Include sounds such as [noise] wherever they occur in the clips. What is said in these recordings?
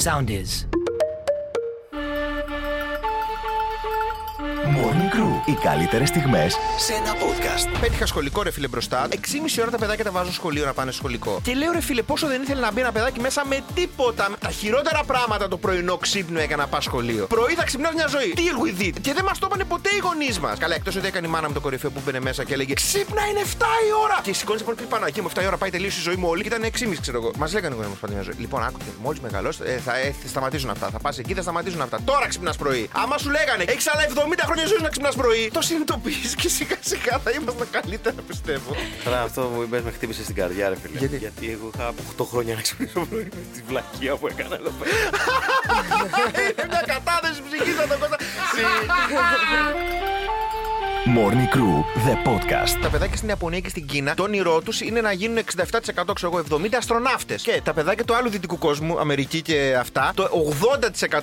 Sound is. Morning Crew. Οι καλύτερες στιγμές σε ένα podcast. Πέτυχα σχολικό ρε φίλε μπροστά. 6,5 ώρα τα παιδάκια τα βάζω σχολείο να πάνε σχολικό. Και λέω ρε φίλε, πόσο δεν ήθελε να μπει ένα παιδάκι μέσα με τίποτα. Τα χειρότερα πράγματα το πρωινό ξύπνιο έκανα να πά σχολείο. Πρωί θα ξυπνάω μια ζωή. Deal with it. Και δεν μας το είπανε ποτέ οι γονείς μας. Καλά, εκτός ότι έκανε η μάνα μου το κορυφαίο που μπαινε μέσα και έλεγε Ξύπνα είναι 7 η ώρα. Και σηκώνεις πολύ πάνω εκεί με 7 η ώρα πάει τελείω η ζωή μου όλη και ήταν 6,5 ξέρω εγώ. Μας λέγανε οι γονείς μας μια ζωή. Λοιπόν, άκουτε, μόλις μεγαλώσει ε, θα, ε, θα σταματήσουν αυτά. Θα πας εκεί, θα σταματήσουν αυτά. Τώρα ξυπνάς πρωί. Άμα σου λέγανε έχεις άλλα 70 χρόνια ζωή να ξυπνά πρωί, το συνειδητοποιείς και σιγά σιγά θα είμαστε καλύτερα πιστεύω. Τώρα αυτό που είπες με χτύπησε στην καρδιά, ρε φίλε. Γιατί; εγώ είχα από 8 χρόνια να ξυπνήσω πρωί με τη βλακεία που έκανα εδώ πέρα. [laughs] Είναι μια κατάδεση ψυχής θα το κότα. Morning Crew, the podcast. Τα παιδάκια στην Ιαπωνία και στην Κίνα, το όνειρό τους είναι να γίνουν 67% ξέρω εγώ, 70 αστροναύτες. Και τα παιδάκια του άλλου δυτικού κόσμου, Αμερική και αυτά, το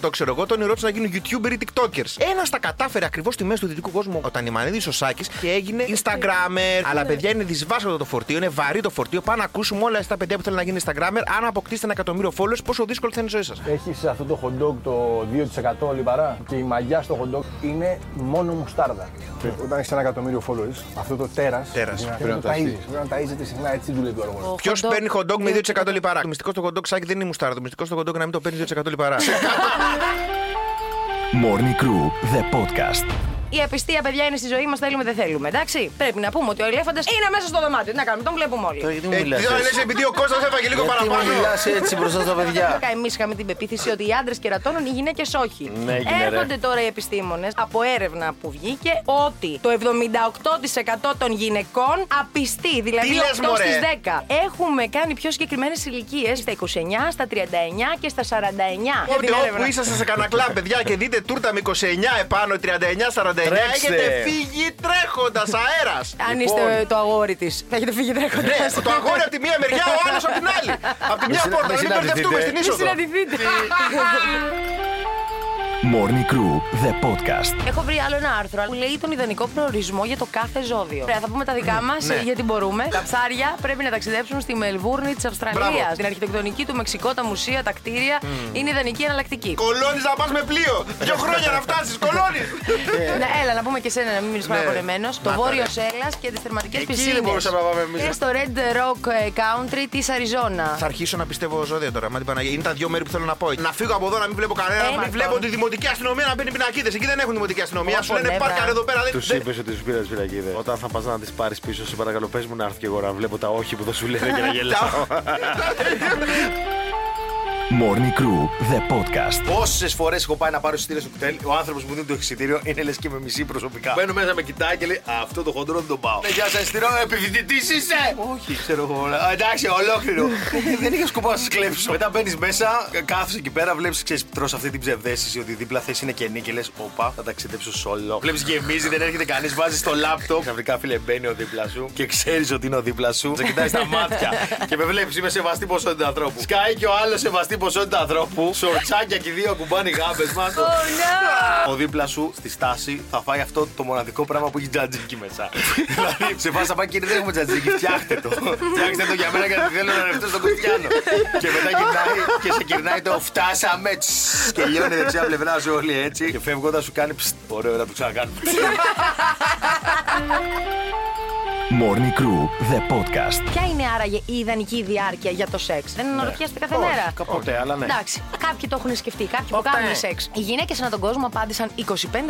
80% ξέρω εγώ, το όνειρό τους να γίνουν YouTuber ή TikTokers. Ένας τα κατάφερε ακριβώς στη μέση του δυτικού κόσμου ο Τανιμανίδης ο Σάκη και έγινε Instagrammer. Αλλά παιδιά είναι δυσβάστατο το φορτίο, είναι βαρύ το φορτίο. Πάμε να ακούσουμε όλα αυτά τα παιδιά που θέλουν να γίνουν Instagrammer. Αν αποκτήσετε ένα εκατομμύριο followers, πόσο δύσκολο θα είναι η ζωή σας; Έχεις αυτό το hot dog το 2% λιπαρά; Και η μαγιά στο hot dog είναι μόνο μουστάρδα. Όταν έχεις ένα εκατομμύριο followers, αυτό το τέρας. Τέρας. Πρέπει να το ταΐζεις. Πρέπει να ταΐζεται συχνά, έτσι δουλεύει ο οργανισμό. Ποιος παίρνει hot dog με 2% λιπαρά; Το μυστικό στο hot dog σάκι δεν είναι μουστάρα. Το μυστικό στο hot dog είναι να μην το παίρνεις 2% λιπαρά. Morning Crew, the podcast. Η απιστία, παιδιά, είναι στη ζωή μας, θέλουμε δεν θέλουμε. Εντάξει; Πρέπει να πούμε ότι ο ελέφαντας είναι μέσα στο δωμάτιο. Τι να κάνουμε, τον βλέπουμε όλοι. Τώρα γιατί μου Ε, μιλάς τι θα έτσι; λες, επειδή ο Κώστας έφαγε λίγο Γιατί μου παραπάνω. μιλάς έτσι μπροστά στα παιδιά; Εμείς είχαμε την πεποίθηση ότι οι άντρες κερατώνουν, οι γυναίκες όχι. Ναι, έγινε, ρε. Έρχονται τώρα οι επιστήμονες από έρευνα που βγήκε ότι το 78% των γυναικών απιστεί, δηλαδή Τι λες, 8 μωρέ; στις 10. Έχουμε κάνει πιο συγκεκριμένες ηλικίες στα 29, στα 39 και στα 49. για Οπότε την όπου έρευνα. είσαστε σε κανένα κλαμπ, παιδιά, και δείτε τούρτα με 29 επάνω, 39-49, Τρέξτε. Έχετε φύγει τρέχοντας αέρας. Αν είστε το αγόρι της, θα έχετε φύγει τρέχοντας. Ναι, το αγόρι από τη μία μεριά, ο άλλος από την άλλη. [laughs] Από τη μια συνα- πόρτα, μη μην μπερδευτούμε συναντηθείτε. στην Μη είσοδο. συναντηθείτε. [laughs] Morning Crew, the podcast. Έχω βρει άλλο ένα άρθρο που λέει τον ιδανικό προορισμό για το κάθε ζώδιο. Ωραία, θα πούμε τα δικά μας ναι. γιατί μπορούμε. Τα ψάρια πρέπει να ταξιδέψουν στη Μελβούρνη της Αυστραλίας. Μπράβο. Την αρχιτεκτονική του Μεξικό, τα μουσεία, τα κτίρια είναι ιδανική εναλλακτική. Κολώνεις να πας με πλοίο. Δύο [laughs] χρόνια να φτάσεις, κολώνεις. Ναι, έλα να πούμε και εσένα να μην μείνεις Ναι. παραπονεμένος. Το Να τα βόρειος ρε. Έλλας και τις θερματικέ Εκεί πισίνες. δεν μπορούσαμε να πάμε εμείς. Και στο Red Rock ε, Country της Αριζόνα. Θα αρχίσω να πιστεύω ζώδια τώρα. Μα την Παναγία. Είναι τα δύο μέρη που θέλω να πω. Να φύγω από εδώ να μην βλέπω κανένα. Να Ένα μην βλέπω τώρα. τη δημοτική αστυνομία να μπαίνει πινακίδες. Εκεί δεν έχουν δημοτική αστυνομία. Όπο, Σου λένε ναι, πάρκαρ μπράβο. εδώ πέρα. δεν- Τους δεν- είπες ότι σου πήρα τι φυλακίδε. Όταν θα πας να τις πάρεις πίσω, σε παρακαλώ, πες μου να έρθει και εγώ να βλέπω τα όχι που θα σου λένε και να [laughs] γελάω. Morning Crew, the podcast. Πόσες φορές έχω πάει να πάρω εισιτήριο στο κουτέλ, ο άνθρωπος που δίνει το εισιτήριο είναι λες και με μισή προσωπικά. Μπαίνω μέσα, με κοιτάει και λέει Αυτό το χοντρό δεν τον πάω. Ναι, γεια σας, εισιτήριο, επιφοιτητή είσαι! Όχι, ξέρω εγώ. «Α, Εντάξει, ολόκληρο. [laughs] Ε, δεν είχα σκοπό να σας κλέψω. Μετά μπαίνεις μέσα, κάθεσαι εκεί πέρα, βλέπεις, ξέρεις, τρώ αυτή την ψευδέστηση ότι δίπλα θέση είναι κενή και λες Όπα, θα ταξιδέψω σόλο. Βλέπεις γεμίζει, δεν έρχεται κανείς, βάζεις το λάπτοπ. Ξαφνικά φίλε μπαίνει ο δίπλα σου και ξέρεις ότι είναι ο δίπλα σου. Σε κοιτάει στα μάτια [laughs] και με βλέπεις, είμαι σεβαστή ποσότητα ανθρώπου. Σκάει και ο άλλος σεβαστή ποσότητα ανθρώπου. Σορτσάκια και οι δύο κουμπάνε οι γάμπες μας. Oh, Ο δίπλα σου στη στάση θα φάει αυτό το μοναδικό πράγμα που έχει τζατζίκι μέσα. [laughs] δηλαδή σε φάση θα πάει και δεν έχουμε τζατζίκι, φτιάχτε το. Φτιάξτε το για μένα γιατί θέλω να ρευτώ στον Κριστιανό. και μετά γυρνάει και σε γυρνάει το φτάσαμε. τσς, Και λιώνει δεξιά πλευρά σου όλοι έτσι. Και φεύγοντας σου κάνει ψ, ωραίο να το ξανακάνουμε. [laughs] Morning Crew, the podcast. Ποια είναι άραγε η ιδανική διάρκεια για το σεξ; Δεν αναρωτιέστε κάθε μέρα. Κάποτε, αλλά ναι. Εντάξει, κάποιοι το έχουν σκεφτεί, κάποιοι που Ποτέ. κάνουν σεξ. Οι γυναίκες ανά τον κόσμο απάντησαν 25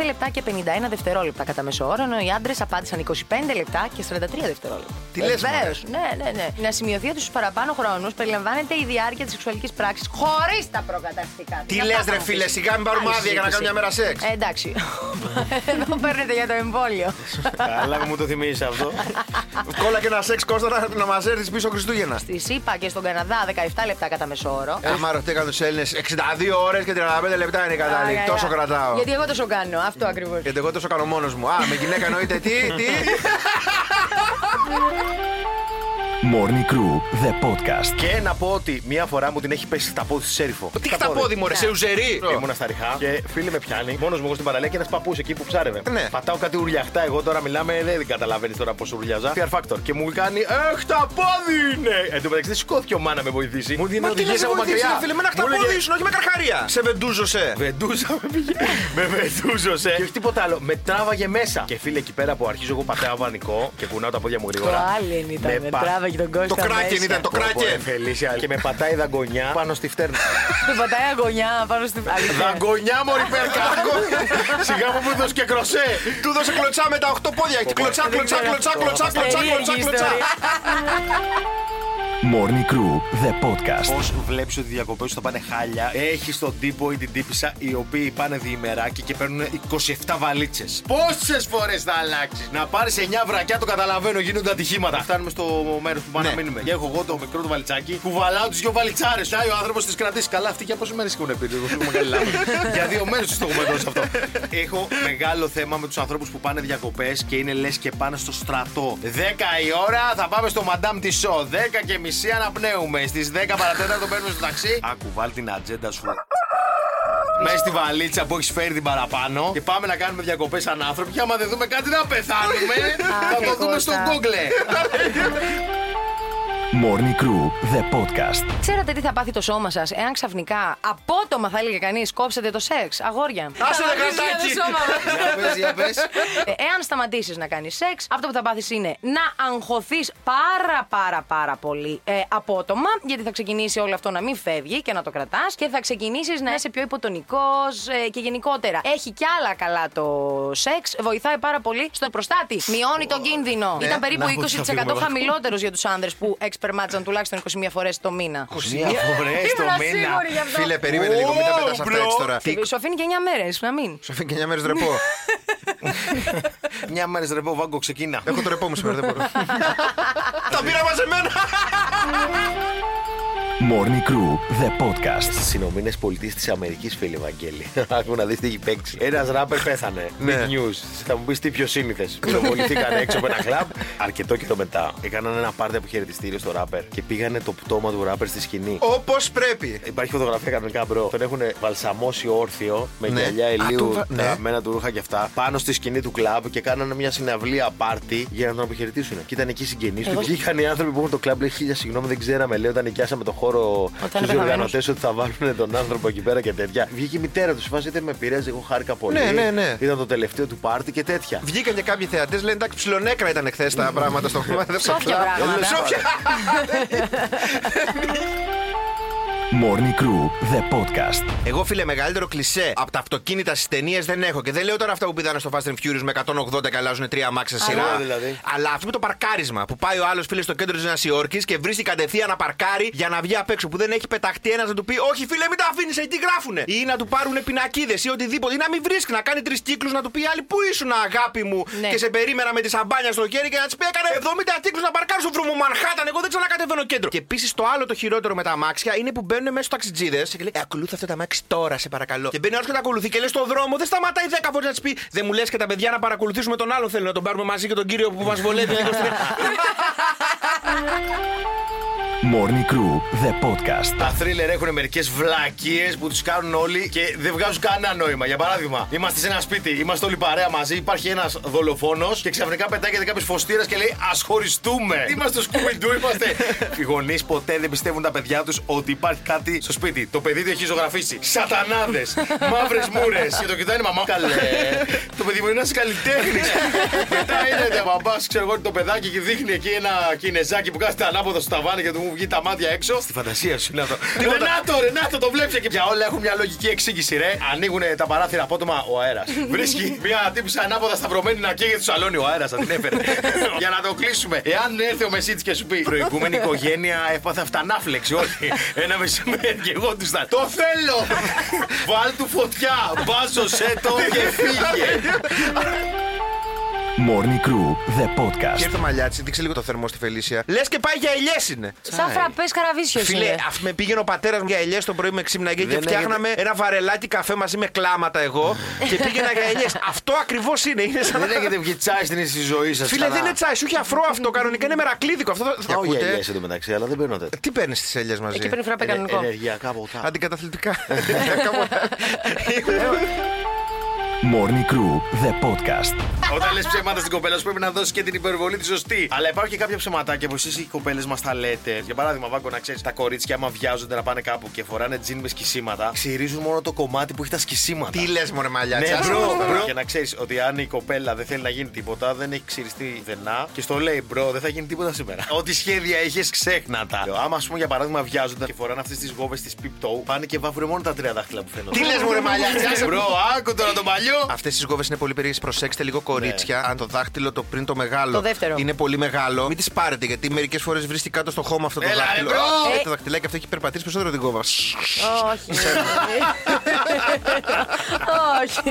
λεπτά και 51 δευτερόλεπτα κατά μέσο όρο, ενώ οι άντρες απάντησαν 25 λεπτά και 43 δευτερόλεπτα. Τι λες, Βεβαίως, ναι, ναι, ναι. Να σημειωθεί ότι στους παραπάνω χρόνους περιλαμβάνεται η διάρκεια της σεξουαλικής πράξης χωρίς τα προκαταστικά. Τι Να λες, τα θα ρε μου φίλε, πεις. σιγά μην πάρουμε Άλλη άδεια για να κάνουμε μια μέρα σεξ. Ε, εντάξει. [laughs] Εδώ παίρνετε για το εμβόλιο. Καλά που μου το θυμίζει αυτό. [laughs] Κόλλα και ένα σεξ κόστα να, να μα έρθει πίσω Χριστούγεννα. Στη ΣΥΠΑ και στον Καναδά 17 λεπτά κατά μέσο όρο. Άμα ρωτήκαν τους Έλληνες, 62 ώρες και 35 λεπτά είναι η κατάλληλη. Άρα, Τόσο άρα. κρατάω. Γιατί εγώ τόσο κάνω, αυτό ακριβώς. Γιατί εγώ τόσο κάνω μόνος μου. Α, με γυναίκα εννοείται τι, τι; [laughs] Morning Crew, the podcast. Και να πω ότι μία φορά μου την έχει πέσει στα πόδι στη σέριφο. Τι χταπόδι, μωρέ, σε ουζερί. Ήμουνα στα ριχά και φίλη με πιάνει. Μόνος μου εγώ στην παραλία και ένας παππούς εκεί που ψάρευε. Ναι. Πατάω κάτι ουρλιαχτά. Εγώ τώρα μιλάμε, δεν καταλαβαίνεις τώρα πώς ουρλιάζα. Fear Factor. Και μου κάνει Έχ, τα πόδι είναι! Εν τω μεταξύ δεν σηκώθηκε ο μάνα με βοηθήσει. Μου δίνει Μα τι οδηγίες λες, από εγώ μακριά. φίλε, με ένα Μου λέγε, χταπόδι ήσουν, όχι με καρχαρία. Σε βεντούζωσε. Βεντούζα με πήγε. με βεντούζωσε. Και όχι τίποτα άλλο. Με τράβαγε μέσα. Και φίλε εκεί πέρα που αρχίζω εγώ πατάω βανικό και κουνάω τα πόδια μου Το γρήγορα. Alien ήταν, με πα- τράβαγε τον Κώστα Το κράκεν μέσα. ήταν, το Πω, πω, κράκεν. ρε, Φελίσια. Και με πατάει δαγκονιά πάνω στη φτέρνα. Του πατάει αγωνιά πάνω στην αλήθεια. Δαγκονιά μωρή πέρκα. [laughs] Σιγά μου που δώσει και κροσέ. Του δώσε κλωτσά με τα 8 πόδια. Κλωτσά, κλωτσά, κλωτσά, κλωτσά, κλωτσά, κλωτσά, Περίεργη κλωτσά. ιστορία. Morning Crew, the podcast. Πώς βλέπεις ότι οι διακοπές σου θα πάνε χάλια, έχεις τον τύπο ή την τύπησα οι οποίοι πάνε διημεράκι και παίρνουν 27 βαλίτσες. Πόσες φορές θα αλλάξεις; Να πάρεις 9 βρακιά, το καταλαβαίνω, γίνονται ατυχήματα. Φτάνουμε στο μέρος που πάμε Ναι. να μείνουμε. Και έχω εγώ το μικρό του βαλιτσάκι, κουβαλάω τις δύο βαλιτσάρες. Και ο άνθρωπος τις κρατήσει. Καλά, αυτοί για πόσες μέρες έχουν πει, εγώ σου μεγάλη λάθο. για δύο μέρες τους το έχουμε δώσει αυτό. έχω μεγάλο θέμα με τους ανθρώπους που πάνε διακοπές και είναι λες και πάνε στο στρατό. 10 η ώρα θα πάμε στο Madame Tissot. 10 και μισή αναπνέουμε. Στις 10 παρατέταρτο παίρνουμε στο ταξί. Άκου, βάλ την ατζέντα σου. Μέσα στη βαλίτσα που έχεις φέρει την παραπάνω και πάμε να κάνουμε διακοπές σαν άνθρωποι. Και άμα δεν δούμε κάτι να πεθάνουμε, θα το Αχ, δούμε στο Κώστα. Google. [laughs] Morning Crew, the podcast. Ξέρατε τι θα πάθει το σώμα σας εάν ξαφνικά απότομα θα έλεγε κανείς κόψετε το σεξ, αγόρια. Άσε το Σταματήσει κρατάκι. το σώμα μας. Για πες, για πες. Ε, Εάν σταματήσεις να κάνεις σεξ, αυτό που θα πάθεις είναι να αγχωθείς πάρα πάρα πάρα πολύ ε, απότομα, γιατί θα ξεκινήσει όλο αυτό να μην φεύγει και να το κρατάς και θα ξεκινήσεις να είσαι πιο υποτονικός και γενικότερα. Έχει κι άλλα καλά το σεξ, βοηθάει πάρα πολύ στον προστάτη. Μειώνει τον κίνδυνο. Ναι. Ήταν περίπου Να πω ότι θα φύγουμε 20% εδώ. χαμηλότερος για τους άνδρες που εξπερμάτιζαν τουλάχιστον 21 φορές το μήνα. Μία φορές το Ήμουνα μήνα. σίγουρη γι' αυτό. Φίλε, περίμενε λίγο, μην τα Ω, πετάς αυτά bro. έτσι τώρα. Τι, Σου αφήνει και 9 μέρες, να μην. Σου αφήνει και 9 μέρες ρεπό. Μια [laughs] μέρα ρεπό βάγκο ξεκίνα. Έχω το ρεπό μου σήμερα, δεν μπορώ. Τα πήρα μαζεμένα. [laughs] Morning Crew, the podcast. Στις Ηνωμένες Πολιτείες της Αμερικής, φίλε Βαγγέλη. [laughs] Άκου να δεις τι έχει παίξει. Ένας ράπερ πέθανε. Ναι. Big news. Θα μου πεις τι πιο σύνηθες. Πυροβοληθήκαν έξω από ένα [laughs] κλαμπ. Αρκετό καιρό μετά έκαναν ένα πάρτι αποχαιρετιστήριο στο ράπερ και πήγανε το πτώμα του ράπερ στη σκηνή. Όπως πρέπει. Υπάρχει φωτογραφία κανονικά, bro. Τον έχουν βαλσαμώσει όρθιο με Ναι. γυαλιά Α, του ηλίου, βα- ναι. τραμμένα του ρούχα και αυτά, πάνω στη σκηνή του κλαμπ και κάνανε μια συναυλία πάρτι για να τον αποχαιρετήσουν. Και ήταν εκεί οι συγγενείς του. Εγώ- Βγήκαν οι άνθρωποι που έχουν το κλαμπ, λέει χίλια συγγνώμη, δεν ξέραμε. Λέει όταν νοικιάσαμε το χώρο Όταν του είναι οργανωτές ότι θα βάλουν τον άνθρωπο εκεί πέρα και τέτοια. Βγήκε η μητέρα τους, φάση δεν με πειράζει, εγώ χάρηκα πολύ. Ναι, ναι, ναι. Ήταν το τελευταίο του πάρτι και τέτοια. Βγήκαν και κάποιοι θεατές, λένε εντάξει, ψιλονέκρα ήταν χθες τα πράγματα στο χώμα. Δεν Σόφια ψάξα. πράγματα. [laughs] [laughs] [laughs] Ε, Σόφια. Morning Crew, the podcast. Εγώ, φίλε, μεγαλύτερο κλισέ από τα αυτοκίνητα στις ταινίες δεν έχω. Και δεν λέω τώρα αυτά που πηδάνε στο Fast and Furious με 180 και αλλάζουν τρία μάξια σε σειρά. Αλλά δηλαδή. Αλλά αυτό με το παρκάρισμα που πάει ο άλλος φίλε στο κέντρο της Νέας Υόρκης και βρίσκει κατευθείαν να παρκάρει για να βγει απ' έξω. Που δεν έχει πεταχτεί ένας να του πει Όχι, φίλε, μην τα αφήνεις, εκεί γράφουνε. Ή να του πάρουν πινακίδες ή οτιδήποτε. Ή να μην βρίσκει, να κάνει τρεις κύκλους να του πει άλλη Πού ήσουν, αγάπη μου. Ναι. Και σε περίμενα με τη σαμπάνια στο χέρι και να της πει Έκανε 70 κύκλου να παρκάρει στο βρωμό Μανχάταν. Εγώ δεν ξανακατεβαίνω κέντρο. Και επίσης το άλλο το χειρότερο με τα αμάξια είναι που μπαίνουν μέσα στου ταξιτζίδες και λέει «Ε, Ακολούθα αυτό το αμάξι τώρα, σε παρακαλώ. Και μπαίνει άλλος και τα ακολουθεί και λέει στον δρόμο, δεν σταματάει 10 φορέ να τη πει Δεν μου λες και τα παιδιά να παρακολουθήσουμε τον άλλον. Θέλω να τον πάρουμε μαζί και τον κύριο που μας βολεύει λίγο στην. [laughs] Morning Crew, the podcast. Τα θρίλερ έχουν μερικές βλακίες που τους κάνουν όλοι και δεν βγάζουν κανένα νόημα. Για παράδειγμα, είμαστε σε ένα σπίτι, είμαστε όλοι παρέα μαζί, υπάρχει ένας δολοφόνος και ξαφνικά πετάγεται κάποιος φωστήρας και λέει Α χωριστούμε. Είμαστε στο Scooby-Doo, είμαστε. [laughs] Οι γονείς ποτέ δεν πιστεύουν τα παιδιά τους ότι υπάρχει κάτι στο σπίτι. Το παιδί του έχει ζωγραφίσει σατανάδες, [laughs] μαύρες μούρες. Και το κοιτάει η μαμά. Καλέ. το παιδί μου είναι ένας καλλιτέχνης. Μετά είναι ο μπαμπάς, ξέρω εγώ, το παιδάκι και δείχνει εκεί ένα κινεζάκι που κάθεται ανάποδο στο ταβάνι και του μου βγει τα μάτια έξω. Στη φαντασία σου είναι αυτό. Ρενάτο, Ρενάτο, το βλέπει και για όλα έχουν μια λογική εξήγηση, ρε. Ανοίγουν τα παράθυρα απότομα ο αέρας. [laughs] Βρίσκει μια τύπησα ανάποδα σταυρωμένη να καίγεται στο σαλόνι ο αέρας, θα την έφερε. [laughs] για να το κλείσουμε. Εάν έρθει ο Μεσίτης και σου πει προηγούμενη οικογένεια έπαθε αυτανάφλεξη, όχι. Ένα μεσημέρι και εγώ τους θα. Το θέλω! [laughs] Βάλ του φωτιά! Μπάζωσέ το και φύγε! Morning Crew, the Και podcast. έρθει το μαλλιάτσι, δείξε λίγο το θερμό στη Φελίσια. Λες και πάει για ελιές είναι. Σαν φραπές καραβίσιο Φίλε, είναι. αφ- με πήγαινε ο πατέρας μου για ελιές το πρωί με ξύπναγε και Δεν φτιάχναμε ένα βαρελάκι καφέ μαζί με κλάματα εγώ και πήγαινα για ελιές. [laughs] Αυτό ακριβώς είναι. Είναι σαν Δεν έχετε βγει τσάι στην στη ζωή σας. Φίλε, δεν είναι τσάι, σου έχει αφρό αυτό. Κανονικά είναι μερακλίδικο. Αυτό θα Όχι ακούτε. ελιέ εντωμεταξύ, αλλά δεν παίρνω τέτοια. Τι παίρνεις τις ελιές μαζί; Εκεί παίρνει φραπέ κανονικό. Ενεργειακά ποτά. Αντικαταθλιπτικά. [laughs] Morning Crew, the podcast. Όταν λες ψέματα στην κοπέλα σου πρέπει να δώσεις και την υπερβολή τη σωστή. Αλλά υπάρχουν και κάποια ψεματάκια που εσείς οι κοπέλες μας τα λέτε. Για παράδειγμα, Βάγκο, να ξέρεις, τα κορίτσια άμα βιάζονται να πάνε κάπου και φοράνε τζιν με σκισίματα, ξυρίζουν μόνο το κομμάτι που έχει τα σκισίματα. Τι λες, Μωρέ μαλλιά, Ναι, χάσε bro, μας τώρα. bro. Και να ξέρεις ότι αν η κοπέλα δεν θέλει να γίνει τίποτα, δεν έχει ξυριστεί δεινά και στο λέει, bro, δεν θα γίνει τίποτα σήμερα. Ό,τι σχέδια είχες, ξέχνα τα. Άμα, ας πούμε, για παράδειγμα, βιάζονται και φοράνε αυτές τις γόβες τις peep toe, πάνε και βάφουν μόνο τα τρία δάχτυλα που φαίνονται. Τι λες, Μωρέ μαλλιά, χάσε Bro, άκου τώρα το παλιό. Αυτές τις γόβες είναι πολύ περίεργες. Προσέξτε λίγο κορίτσια. Αν το δάχτυλο το πριν το μεγάλο Το δεύτερο. είναι πολύ μεγάλο, μην τις πάρετε γιατί μερικές φορές βρίσκει κάτω στο χώμα αυτό το Έλα, ρε, δάχτυλο. bro! Α, Ε. Το δαχτυλάκι αυτό έχει περπατήσει περισσότερο την γόβα. Όχι. [laughs] [laughs] Όχι.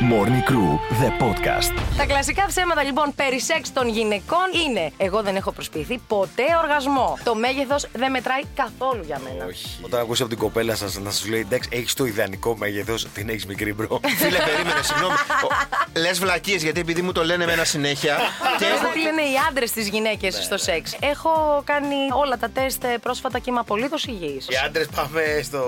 Morning Crew, the podcast. Τα κλασικά ψέματα λοιπόν περί σεξ των γυναικών είναι Εγώ δεν έχω προσποιηθεί ποτέ οργασμό. Το μέγεθος δεν μετράει καθόλου για μένα. Όχι. Όταν ακούσει από την κοπέλα σας να σας λέει εντάξει, έχεις το ιδανικό μέγεθος, την έχεις μικρή bro. [laughs] Φίλε, περίμενε, συγγνώμη. Λες βλακείες γιατί επειδή μου το λένε εμένα συνέχεια. [laughs] Και έχω τι λένε οι άντρες στις γυναίκες Ναι. στο σεξ. Έχω κάνει όλα τα τεστ ε, πρόσφατα και είμαι απολύτως υγιής. Οι άντρες πάμε στο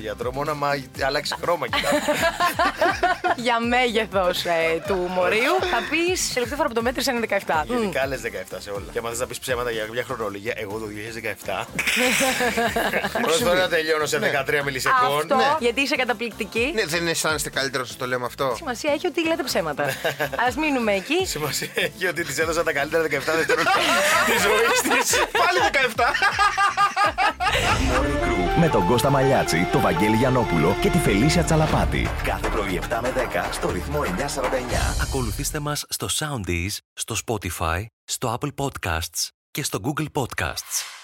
γιατρό μόνο άμα αλλάξει χρώμα και κάτι. [laughs] Για μέγεθος του μορίου θα πεις σε τελευταία φορά που το μέτρησε είναι 17. Μμ. Γενικά λες 17 σε όλα. Και άμα θες να πεις ψέματα για μια χρονολογία, εγώ το 2017. Πρώτη φορά τελειώνω σε 13 μιλισεκόν. Αυτό ναι. γιατί είσαι καταπληκτική. Ναι, δεν αισθάνεστε καλύτερα να το λέμε αυτό. Σημασία έχει ότι λέτε ψέματα. [laughs] Α μείνουμε εκεί. Σημασία έχει ότι της έδωσα τα καλύτερα 17 δευτερόλεπτα [laughs] της ζωής της. Πάλι 17. Morning Crew με τον Κώστα Μαλιάτση, τον Βαγγέλη Γιανόπουλο και τη Φελίσια Τσαλαπάτη. Κάθε πρωί 7 με 10 στο ρυθμό 949. Ακολουθήστε μας στο Soundees, στο Spotify, στο Apple Podcasts και στο Google Podcasts.